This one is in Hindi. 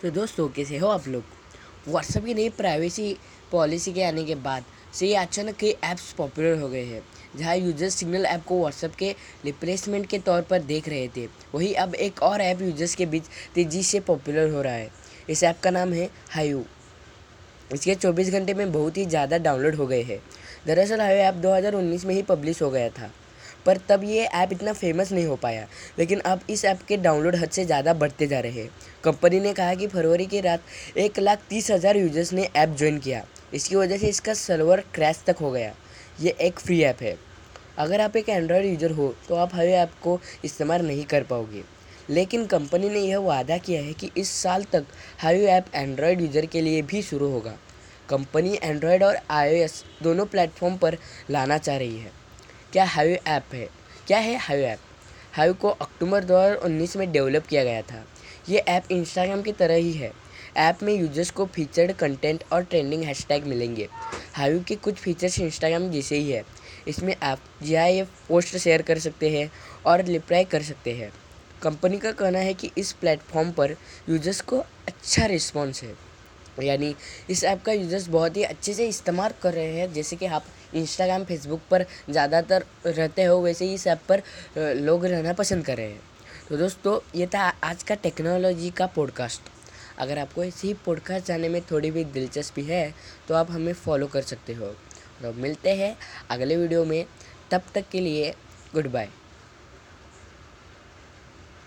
तो दोस्तों, कैसे हो आप लोग? व्हाट्सएप की नई प्राइवेसी पॉलिसी के आने के बाद से ये अचानक कई ऐप्स पॉपुलर हो गए हैं, जहाँ यूज़र्स सिग्नल ऐप को व्हाट्सएप के रिप्लेसमेंट के तौर पर देख रहे थे। वही अब एक और ऐप यूज़र्स के बीच तेज़ी से पॉपुलर हो रहा है। इस ऐप का नाम है हायू इसके 24 घंटे में बहुत ही ज़्यादा डाउनलोड हो गए हैं। दरअसल हायू ऐप 2019 में ही पब्लिश हो गया था, पर तब ये ऐप इतना फ़ेमस नहीं हो पाया, लेकिन अब इस ऐप के डाउनलोड हद से ज़्यादा बढ़ते जा रहे हैं। कंपनी ने कहा कि फरवरी की रात एक लाख तीस हज़ार यूज़र्स ने ऐप ज्वाइन किया। इसकी वजह से इसका सर्वर क्रैश तक हो गया। ये एक फ्री ऐप है। अगर आप एक एंड्रॉयड यूज़र हो तो आप हवे ऐप को इस्तेमाल नहीं कर पाओगे। लेकिन कंपनी ने यह वादा किया है कि इस साल तक हाई ऐप एंड्रॉयड यूज़र के लिए भी शुरू होगा। कंपनी एंड्रॉयड और आईओएस दोनों प्लेटफॉर्म पर लाना चाह रही है। क्या हाई ऐप है? क्या है हाई ऐप? हाई को अक्टूबर 2019 में डेवलप किया गया था। ये ऐप इंस्टाग्राम की तरह ही है। ऐप में यूज़र्स को फीचर्ड कंटेंट और ट्रेंडिंग हैशटैग मिलेंगे। हाई के कुछ फीचर्स इंस्टाग्राम जैसे ही है। इसमें आप G I F post share कर सकते हैं और रिप्लाई कर सकते हैं। कंपनी का कहना है कि इस प्लेटफॉर्म पर यूज़र्स को अच्छा रिस्पॉन्स है। यानी इस ऐप का यूज़र्स बहुत ही अच्छे से इस्तेमाल कर रहे हैं। जैसे कि आप इंस्टाग्राम फेसबुक पर ज़्यादातर रहते हो, वैसे ही इस ऐप पर लोग रहना पसंद कर रहे हैं। तो दोस्तों, ये था आज का टेक्नोलॉजी का पॉडकास्ट अगर आपको ऐसे ही पॉडकास्ट जाने में थोड़ी भी दिलचस्पी है तो आप हमें फॉलो कर सकते हो। तो मिलते हैं अगले वीडियो में। तब तक के लिए गुड बाय